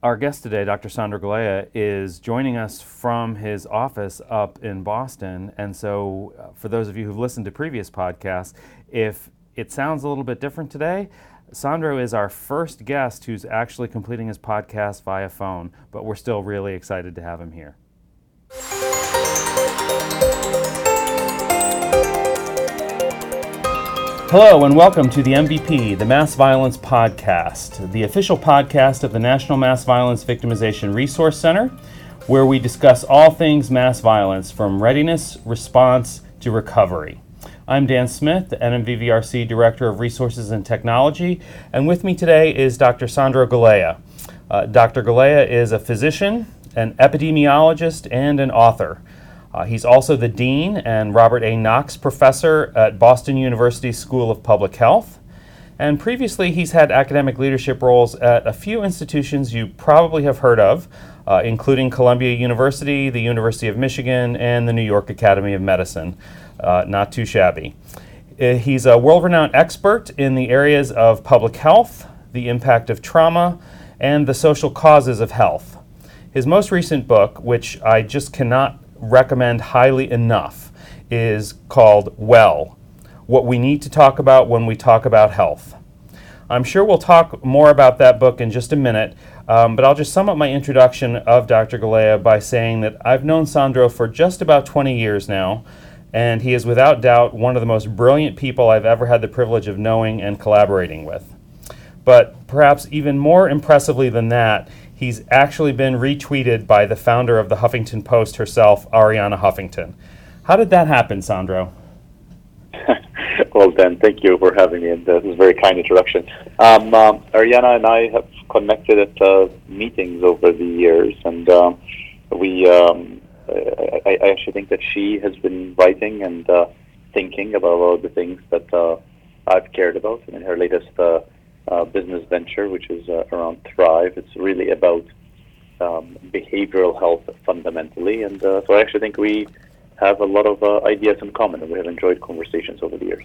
Our guest today, Dr. Sandro Galea, is joining us from his office up in Boston. And so, uh, for those of you who've listened to previous podcasts, if it sounds a little bit different today, Sandro is our first guest who's actually completing his podcast via phone, but we're still really excited to have him here. Hello, and welcome to the MVP, the Mass Violence Podcast, the official podcast of the National Mass Violence Victimization Resource Center, where we discuss all things mass violence from readiness, response, to recovery. I'm Dan Smith, the NMVVRC Director of Resources and Technology, and with me today is Dr. Sandro Galea. Uh, Dr. Galea is a physician, an epidemiologist, and an author. Uh, he's also the Dean and Robert A. Knox Professor at Boston University School of Public Health. And previously, he's had academic leadership roles at a few institutions you probably have heard of, uh, including Columbia University, the University of Michigan, and the New York Academy of Medicine. Uh, not too shabby. Uh, he's a world renowned expert in the areas of public health, the impact of trauma, and the social causes of health. His most recent book, which I just cannot recommend highly enough is called Well What We Need to Talk About When We Talk About Health. I'm sure we'll talk more about that book in just a minute, um, but I'll just sum up my introduction of Dr. Galea by saying that I've known Sandro for just about 20 years now, and he is without doubt one of the most brilliant people I've ever had the privilege of knowing and collaborating with. But perhaps even more impressively than that, he's actually been retweeted by the founder of the Huffington Post herself, Arianna Huffington. How did that happen, Sandro? well, Dan, thank you for having me, uh, this is a very kind introduction. Um, um, Arianna and I have connected at uh, meetings over the years, and um, we. Um, I, I, actually think that she has been writing and uh, thinking about all the things that uh, I've cared about, and in her latest uh, business venture, which is uh, around Thrive. It's really about um, behavioral health fundamentally, and uh, so I actually think we have a lot of uh, ideas in common, and we have enjoyed conversations over the years.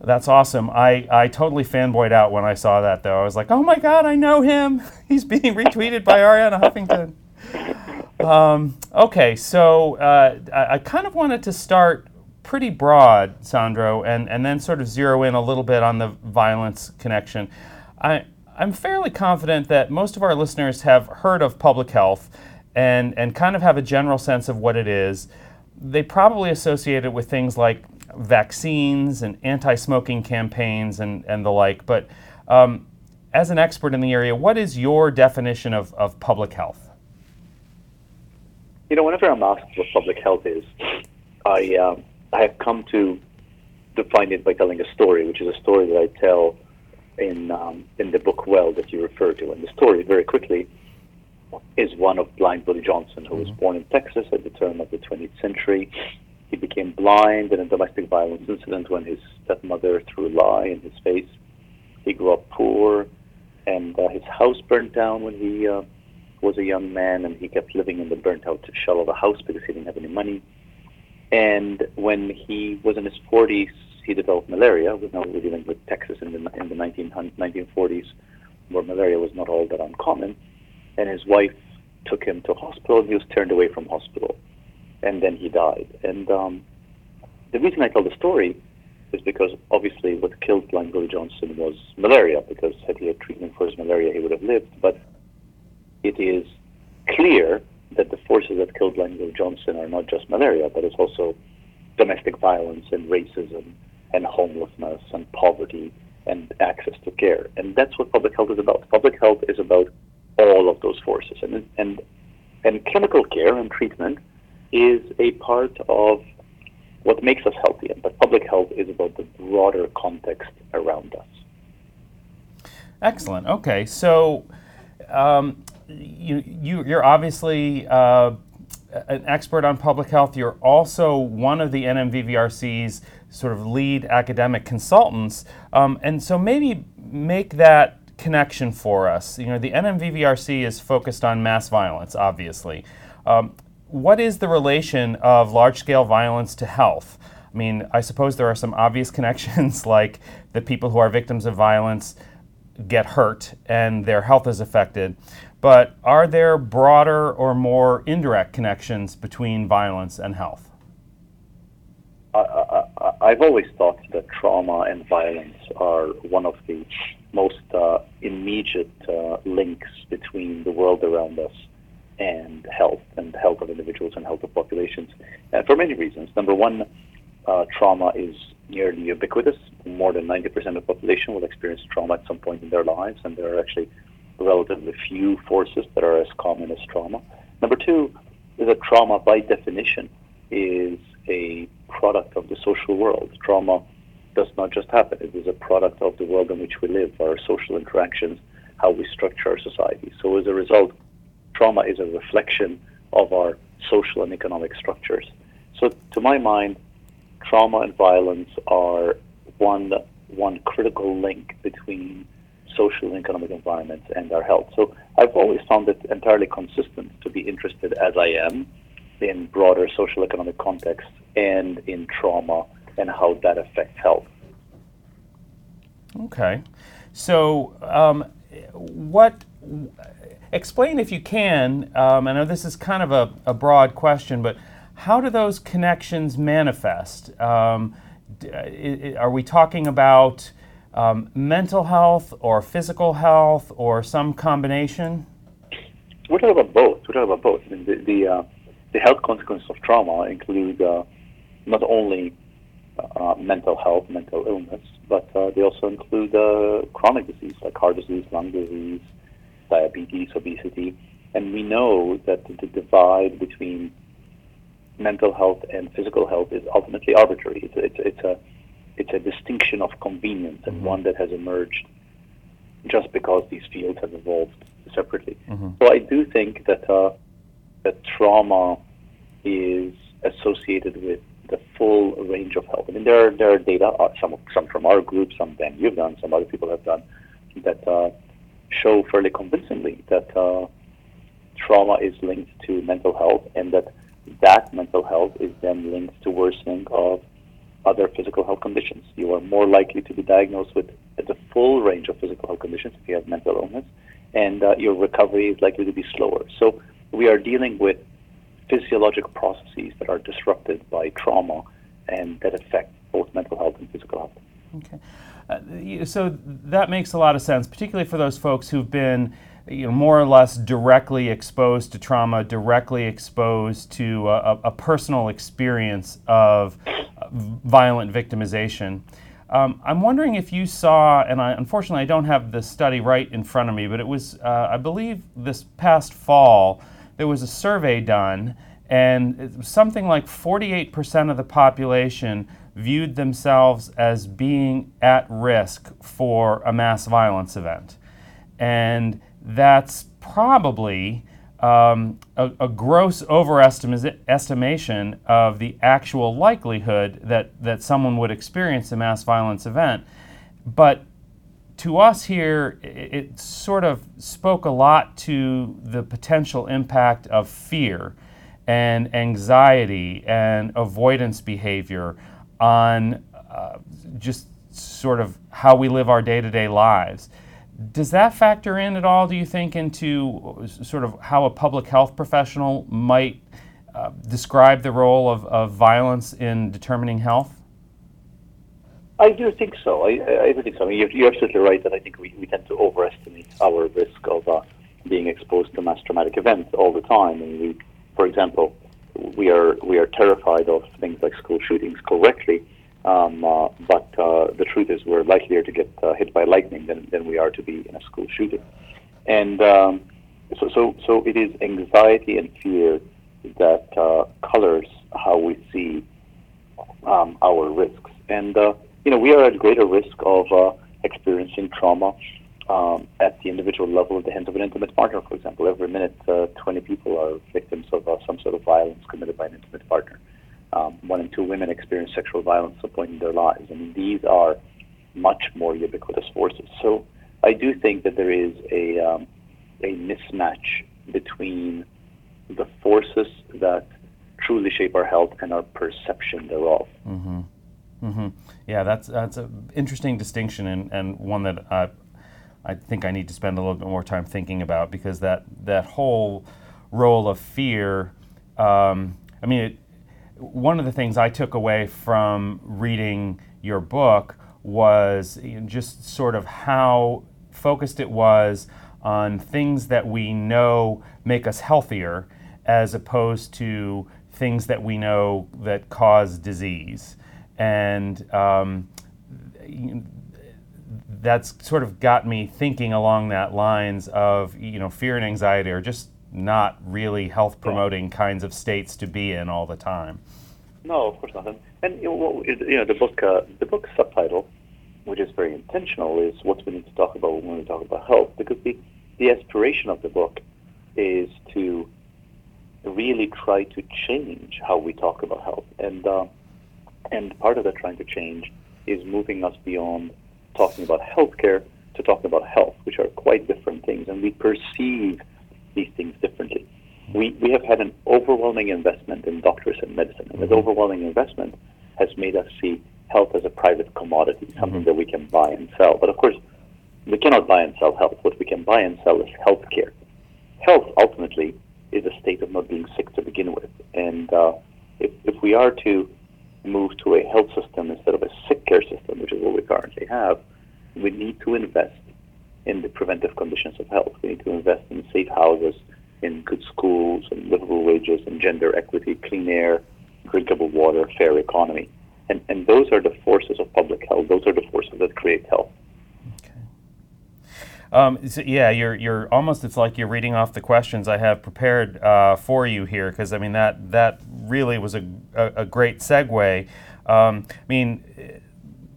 That's awesome. I, I totally fanboyed out when I saw that, though. I was like, oh my God, I know him. He's being retweeted by Arianna Huffington. Um, okay, so uh, I, I kind of wanted to start pretty broad, Sandro, and, and then sort of zero in a little bit on the violence connection. I, I'm fairly confident that most of our listeners have heard of public health and, and kind of have a general sense of what it is. They probably associate it with things like vaccines and anti smoking campaigns and, and the like. But um, as an expert in the area, what is your definition of, of public health? You know, whenever I'm asked what public health is, I, um, I have come to define it by telling a story, which is a story that I tell in um, in the book Well that you refer to. And the story, very quickly, is one of blind Willie Johnson, who mm-hmm. was born in Texas at the turn of the 20th century. He became blind in a domestic violence incident when his stepmother threw a lye in his face. He grew up poor, and uh, his house burned down when he uh, was a young man, and he kept living in the burnt out shell of a house because he didn't have any money. And when he was in his 40s, he developed malaria. We know we're dealing with Texas in the, in the 19, 1940s, where malaria was not all that uncommon. And his wife took him to hospital, and he was turned away from hospital. And then he died. And um, the reason I tell the story is because obviously what killed Blind Willie Johnson was malaria, because had he had treatment for his malaria, he would have lived. But it is clear that the forces that killed Willie Johnson are not just malaria, but it's also domestic violence and racism and homelessness and poverty and access to care. And that's what public health is about. Public health is about all of those forces. And, and, and clinical care and treatment is a part of what makes us healthy. But public health is about the broader context around us. Excellent. Okay. So, um, you, you you're obviously uh, an expert on public health. You're also one of the NMVVRC's sort of lead academic consultants, um, and so maybe make that connection for us. You know, the NMVVRC is focused on mass violence, obviously. Um, what is the relation of large-scale violence to health? I mean, I suppose there are some obvious connections, like the people who are victims of violence get hurt and their health is affected. but are there broader or more indirect connections between violence and health? I, have always thought that trauma and violence are one of the most uh, immediate uh, links between the world around us and health and health of individuals and health of populations uh, for many reasons. Number one, uh, trauma is nearly ubiquitous. More than 90% of the population will experience trauma at some point in their lives, and there are actually relatively few forces that are as common as trauma. Number two is that trauma, by definition, is a product of the social world. Trauma does not just happen, it is a product of the world in which we live, our social interactions, how we structure our society. So, as a result, trauma is a reflection of our social and economic structures. So, to my mind, trauma and violence are one one critical link between social and economic environments and our health. So I've always found it entirely consistent to be interested as I am in broader social economic context and in trauma and how that affects health. Okay. So um, what explain if you can um, i know this is kind of a, a broad question but how do those connections manifest? Um, are we talking about um, mental health or physical health or some combination? We're talking about both. We're talking about both. I mean, the the, uh, the, health consequences of trauma include uh, not only uh, mental health, mental illness, but uh, they also include uh, chronic disease like heart disease, lung disease, diabetes, obesity, and we know that the divide between mental health and physical health is ultimately arbitrary. It's, it's, it's a it's a distinction of convenience and mm-hmm. one that has emerged just because these fields have evolved separately. Mm-hmm. So I do think that uh, that trauma is associated with the full range of health. I mean, there are, there are data, uh, some some from our group, some Ben you've done, some other people have done, that uh, show fairly convincingly that uh, trauma is linked to mental health and that that mental health is then linked to worsening of other physical health conditions. You are more likely to be diagnosed with the full range of physical health conditions if you have mental illness, and uh, your recovery is likely to be slower. So we are dealing with physiologic processes that are disrupted by trauma and that affect both mental health and physical health. Okay. Uh, so that makes a lot of sense, particularly for those folks who've been you know, more or less directly exposed to trauma, directly exposed to a, a personal experience of violent victimization. Um, I'm wondering if you saw, and I, unfortunately I don't have the study right in front of me, but it was, uh, I believe, this past fall, there was a survey done, and something like 48% of the population viewed themselves as being at risk for a mass violence event. And that's probably um, a, a, gross overestimation of the actual likelihood that, that someone would experience a mass violence event. But to us here, it, it sort of spoke a lot to the potential impact of fear and anxiety and avoidance behavior on uh, just sort of how we live our day to day lives. Does that factor in at all, do you think, into sort of how a public health professional might uh, describe the role of, of violence in determining health? I do think so. I, I do think so. I mean, you're, you're, absolutely right that I think we, we tend to overestimate our risk of uh, being exposed to mass traumatic events all the time. And we, for example, we are we are terrified of things like school shootings correctly, um, uh, but uh, the truth is, we're likelier to get uh, hit by lightning than, than we are to be in a school shooting. And um, so, so, so it is anxiety and fear that uh, colors how we see um, our risks. And uh, you know, we are at greater risk of uh, experiencing trauma um, at the individual level at the hands of an intimate partner, for example. Every minute, 20 people are victims of some sort of violence committed by an intimate partner um, one in two women experience sexual violence at some point in their lives. I mean, these are much more ubiquitous forces. So I do think that there is a, um, a mismatch between the forces that truly shape our health and our perception thereof. Mm-hmm. Mm-hmm. Yeah, that's that's an interesting distinction and, and one that I, I think I need to spend a little bit more time thinking about because that that whole role of fear. Um, I mean, it, one of the things I took away from reading your book was just sort of how focused it was on things that we know make us healthier as opposed to things that we know that cause disease. And um, that's sort of got me thinking along that lines of, you know, fear and anxiety are just not really health promoting kinds of states to be in all the time. No, of course not. And, you know, you know the book, uh, the book subtitle, which is very intentional, is what we need to talk about when we talk about health, because the the aspiration of the book is to really try to change how we talk about health, and uh, and part of that trying to change is moving us beyond talking about healthcare to talking about health, which are quite different things, and we perceive these things differently. We we have had an overwhelming investment in doctors and medicine, and this mm-hmm. overwhelming investment has made us see health as a private commodity, something mm-hmm. that we can buy and sell. But of course, we cannot buy and sell health. What we can buy and sell is health care. Health ultimately is a state of not being sick to begin with. And uh, if, if we are to move to a health system instead of a sick care system, which is what we currently have, we need to invest in the preventive conditions of health. We need to invest in safe houses, in good schools, and livable wages, and gender equity, clean air, drinkable water, fair economy. And, and those are the forces of public health. Those are the forces that create health. Um, so yeah, you're you're almost. It's like you're reading off the questions I have prepared uh, for you here, because I mean that that really was a a, a great segue. Um, I mean,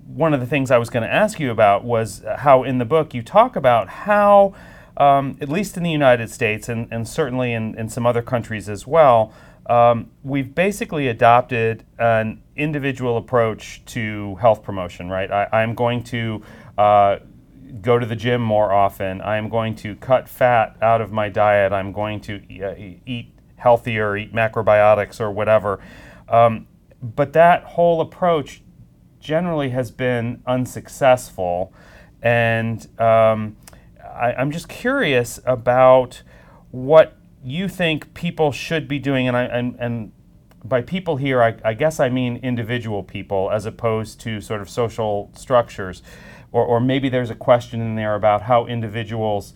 one of the things I was going to ask you about was how in the book you talk about how, um, at least in the United States and, and certainly in, in some other countries as well, um, we've basically adopted an individual approach to health promotion, right? I, am going to uh, go to the gym more often. I'm going to cut fat out of my diet. I'm going to uh, eat healthier, eat macrobiotics or whatever. Um, but that whole approach generally has been unsuccessful. And um, I, am just curious about what you think people should be doing. And, I, and, and by people here, I, I guess I mean individual people as opposed to sort of social structures or, or maybe there's a question in there about how individuals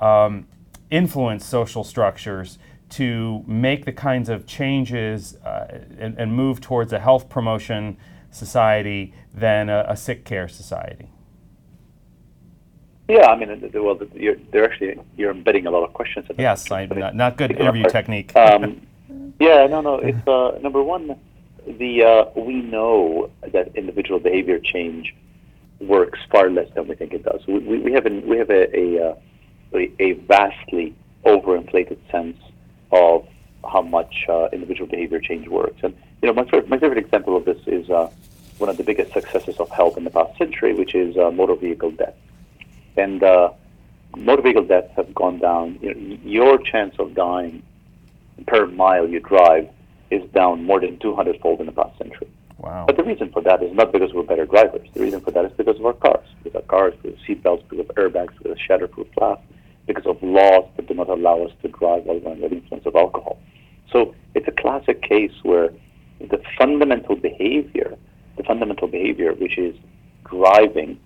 um, influence social structures to make the kinds of changes uh, and, and, move towards a health promotion society than a, a sick care society. Yeah, I mean, well, you're, they're actually you're embedding a lot of questions. In yes, I, not, not good interview part. technique. Um, yeah, no, no. It's uh, number one. The uh, we know that individual behavior change works far less than we think it does. We, we, we have, an, we have a, a, uh, a, a vastly overinflated sense of how much uh, individual behavior change works. And you know, my favorite, my favorite example of this is uh, one of the biggest successes of health in the past century, which is uh, motor vehicle death. And uh, motor vehicle deaths have gone down. You know, your chance of dying per mile you drive is down more than 200 fold in the past century. Wow. But the reason for that is not because we're better drivers. The reason for that is because of our cars. Because our cars, because of seatbelts, because of airbags, because of shatterproof glass, because of laws that do not allow us to drive while we're under the influence of alcohol. So it's a classic case where the fundamental behavior, the fundamental behavior which is driving,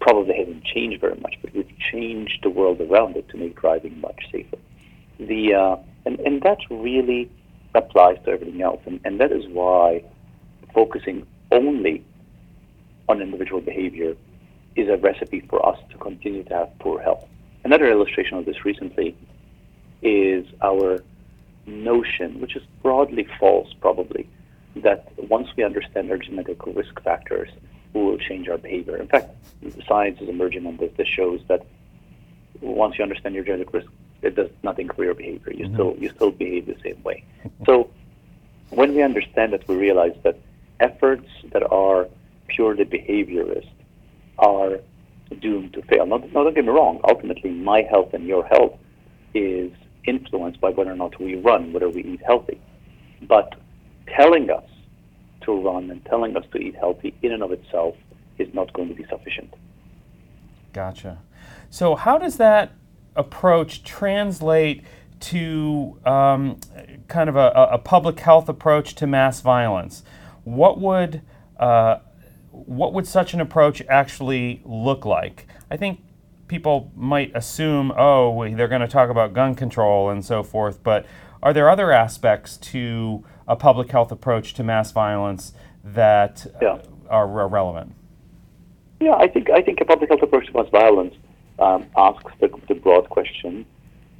probably hasn't changed very much, but we've changed the world around it to make driving much safer. The uh, and and that really applies to everything else, and, and that is why focusing only on individual behavior is a recipe for us to continue to have poor health. Another illustration of this recently is our notion, which is broadly false probably, that once we understand our genetic risk factors, we will change our behavior. In fact, science is emerging on this. This shows that once you understand your genetic risk, it does nothing for your behavior. You mm-hmm. still you still behave the same way. So when we understand that, we realize that efforts that are purely behaviorist are doomed to fail. Now, now, don't get me wrong. Ultimately, my health and your health is influenced by whether or not we run, whether we eat healthy. But telling us to run and telling us to eat healthy in and of itself is not going to be sufficient. Gotcha. So, how does that approach translate to um, kind of a, a, public health approach to mass violence? What would uh, what would such an approach actually look like? I think people might assume, oh, they're going to talk about gun control and so forth, but are there other aspects to a public health approach to mass violence that yeah. are relevant? Yeah, I think I think a public health approach to mass violence um, asks the, the broad question: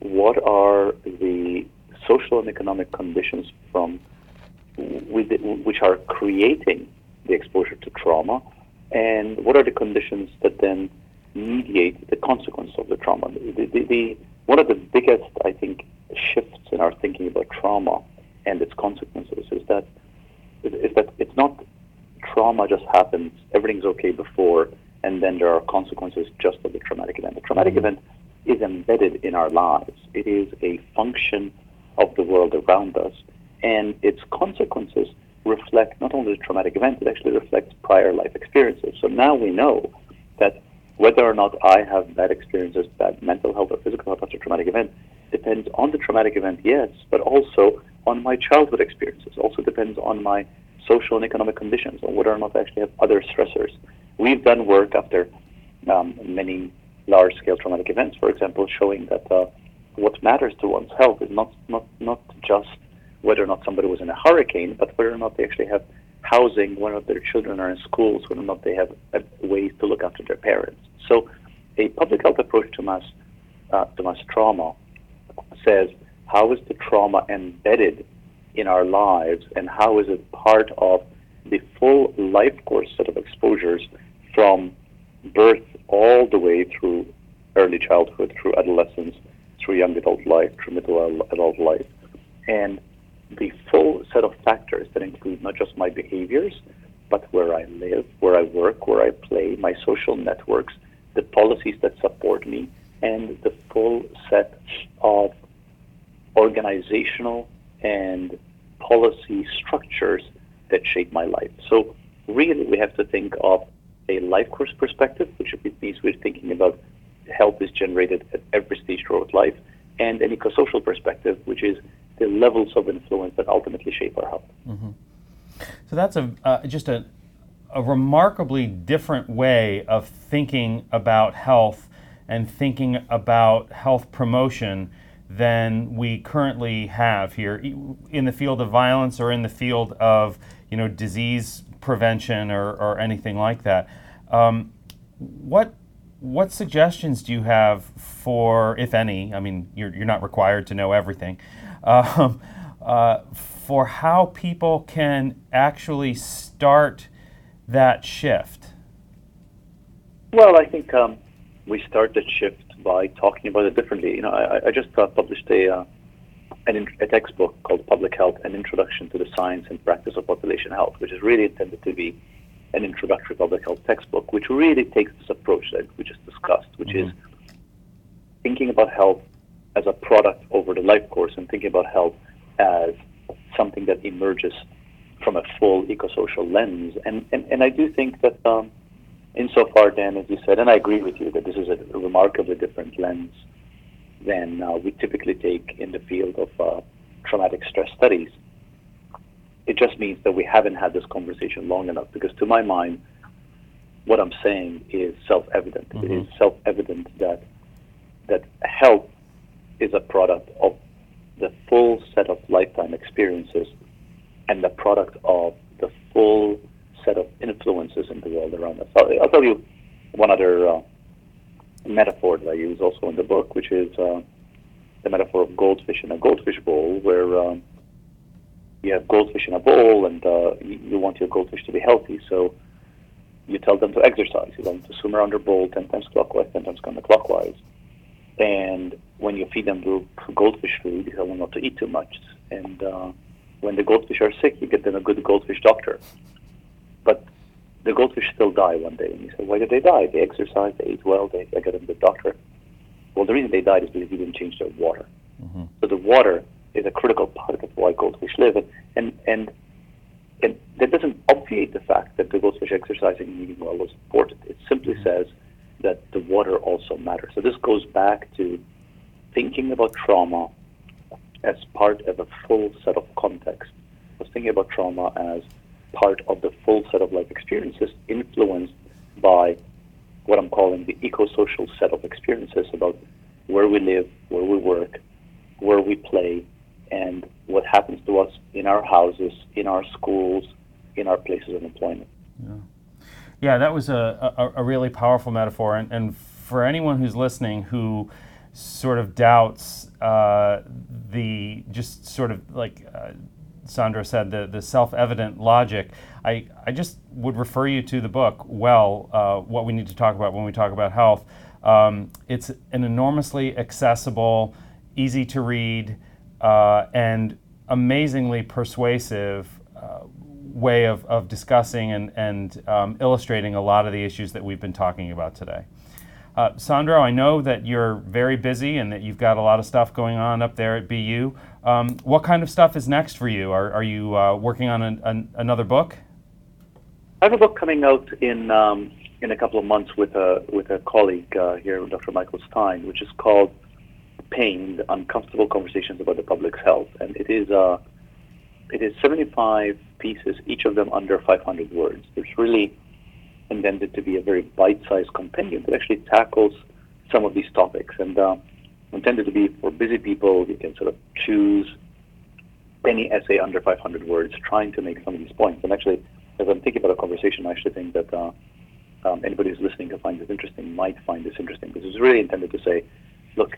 What are the social and economic conditions from which are creating the exposure to trauma, and what are the conditions that then mediate the consequence of the trauma? The, the, the, one of the biggest, I think, shifts in our thinking about trauma and its consequences is that is that it's not trauma just happens, everything's okay before, and then there are consequences just of the traumatic event. The traumatic mm-hmm. event is embedded in our lives. It is a function of the world around us, and its consequences reflect not only the traumatic event, it actually reflects prior life experiences. So now we know that whether or not I have bad experiences, bad mental health or physical health after traumatic event, depends on the traumatic event, yes, but also on my childhood experiences. Also depends on my social and economic conditions, on whether or not I actually have other stressors. We've done work after um, many large-scale traumatic events, for example, showing that uh, what matters to one's health is not, not, not just whether or not somebody was in a hurricane, but whether or not they actually have housing, whether or not their children are in schools, whether or not they have uh, ways to look after their parents. So, a public health approach to mass uh, to mass trauma says how is the trauma embedded in our lives and how is it part of the full life course set of exposures from birth all the way through early childhood, through adolescence, through young adult life, through middle adult life. And the full set of factors that include not just my behaviors, but where I live, where I work, where I play, my social networks, the policies that support me, and the full set of organizational and policy structures that shape my life. So, really, we have to think of a life course perspective, which means we're thinking about health is generated at every stage throughout life, and an eco-social perspective, which is the levels of influence that ultimately shape our health. Mm-hmm. So that's a uh, just a a remarkably different way of thinking about health and thinking about health promotion than we currently have here in the field of violence or in the field of you know disease prevention or, or anything like that. Um, what what suggestions do you have for, if any? I mean, you're, you're not required to know everything. Um, uh, for how people can actually start that shift. Well, I think um, we start that shift by talking about it differently. You know, I, I just uh, published a, uh, an, a textbook called Public Health: An Introduction to the Science and Practice of Population Health, which is really intended to be an introductory public health textbook, which really takes this approach that we just discussed, which mm-hmm. is thinking about health as a product over the life course and thinking about health as something that emerges from a full eco-social lens. And, and, and I do think that um, insofar, Dan, as you said, and I agree with you that this is a remarkably different lens than uh, we typically take in the field of uh, traumatic stress studies. It just means that we haven't had this conversation long enough because, to my mind, what I'm saying is self-evident. Mm-hmm. It is self-evident that that health is a product of the full set of lifetime experiences and the product of the full set of influences in the world around us. I'll, I'll tell you one other uh, metaphor that I use also in the book, which is uh, the metaphor of goldfish in a goldfish bowl, where um, you have goldfish in a bowl and uh, you want your goldfish to be healthy. So you tell them to exercise. You tell them to swim around your bowl 10 times clockwise, 10 times counterclockwise. And when you feed them goldfish food, you tell them not to eat too much. And uh, when the goldfish are sick, you get them a good goldfish doctor. But the goldfish still die one day. And you say, why did they die? They exercised, they ate well, they, they got a the doctor. Well, the reason they died is because you didn't change their water. Mm-hmm. So the water is a critical part of why goldfish live. And, and, and, and that doesn't obviate the fact that the goldfish exercising and eating well was important. It simply mm-hmm. says that the water also matters. So this goes back to thinking about trauma as part of a full set of context. I was thinking about trauma as part of the full set of life experiences influenced by what I'm calling the eco-social set of experiences about where we live, where we work, where we play, and what happens to us in our houses, in our schools, in our places of employment. Yeah, yeah that was a, a, a really powerful metaphor. And, and, for anyone who's listening who sort of doubts uh, the just sort of like uh, Sandro said, the, the self evident logic, I, I just would refer you to the book, Well, uh, What We Need to Talk About When We Talk About Health. Um, it's an enormously accessible, easy to read, uh, and amazingly persuasive uh, way of, of discussing and, and um, illustrating a lot of the issues that we've been talking about today. Uh, Sandro, I know that you're very busy and that you've got a lot of stuff going on up there at BU. Um, what kind of stuff is next for you? Are, are you uh, working on an, an, another book? I have a book coming out in um, in a couple of months with a with a colleague uh, here, Dr. Michael Stein, which is called "Pain: The Uncomfortable Conversations About the Public's Health," and it is uh, it is 75 pieces, each of them under 500 words. It's really intended to be a very bite-sized compendium that actually tackles some of these topics and uh, intended to be for busy people. You can sort of choose any essay under 500 words, trying to make some of these points. And actually, as I'm thinking about a conversation, I actually think that uh, um, anybody who's listening to find this interesting might find this interesting because it's really intended to say, look,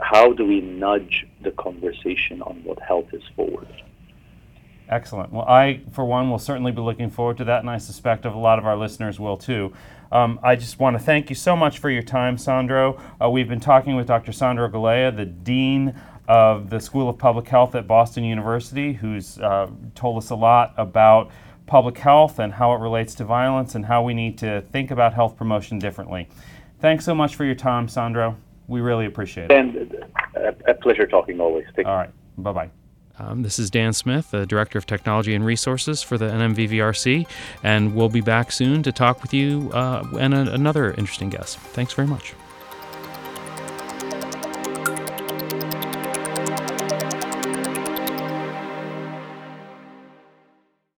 how do we nudge the conversation on what health is forward? Excellent. Well, I, for one, will certainly be looking forward to that, and I suspect a lot of our listeners will too. Um, I just want to thank you so much for your time, Sandro. Uh, we've been talking with Dr. Sandro Galea, the Dean of the School of Public Health at Boston University, who's uh, told us a lot about public health and how it relates to violence and how we need to think about health promotion differently. Thanks so much for your time, Sandro. We really appreciate it. And uh, a, pleasure talking always. Take All right. Bye bye. Um, this is Dan Smith, the Director of Technology and Resources for the NMVVRC, and we'll be back soon to talk with you uh, and a, another interesting guest. Thanks very much.